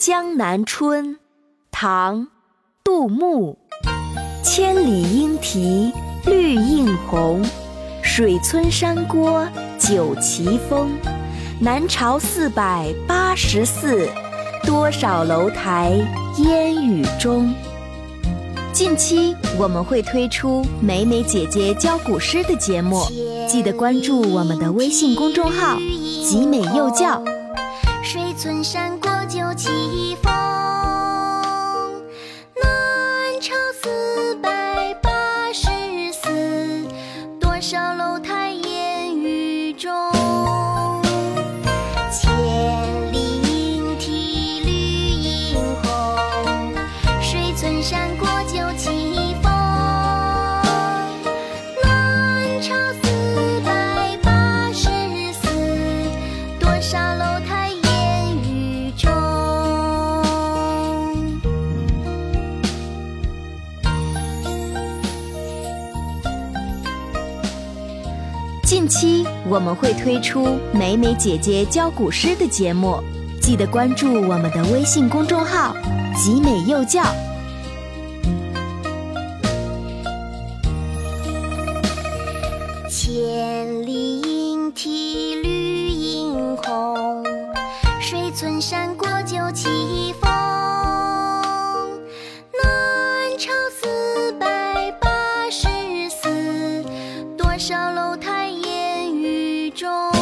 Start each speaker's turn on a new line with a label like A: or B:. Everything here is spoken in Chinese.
A: 江南春，唐·杜牧。千里莺啼绿映红，水村山郭酒旗风。南朝四百八十寺，多少楼台烟雨中。近期我们会推出美美姐姐教古诗的节目，
B: 记得关注我们的微信公众号“集美幼教”。水村山郭酒旗风，南朝四百八十寺，多少楼台烟雨中。千里莺啼绿映红，水村山郭酒旗风。南朝四百八十寺，多少楼台
A: 近期我们会推出美美姐姐教古诗的节目记得关注我们的微信公众号集美幼教
B: 千里莺啼绿映红水村山郭酒旗风南朝四百八十寺多少楼台中。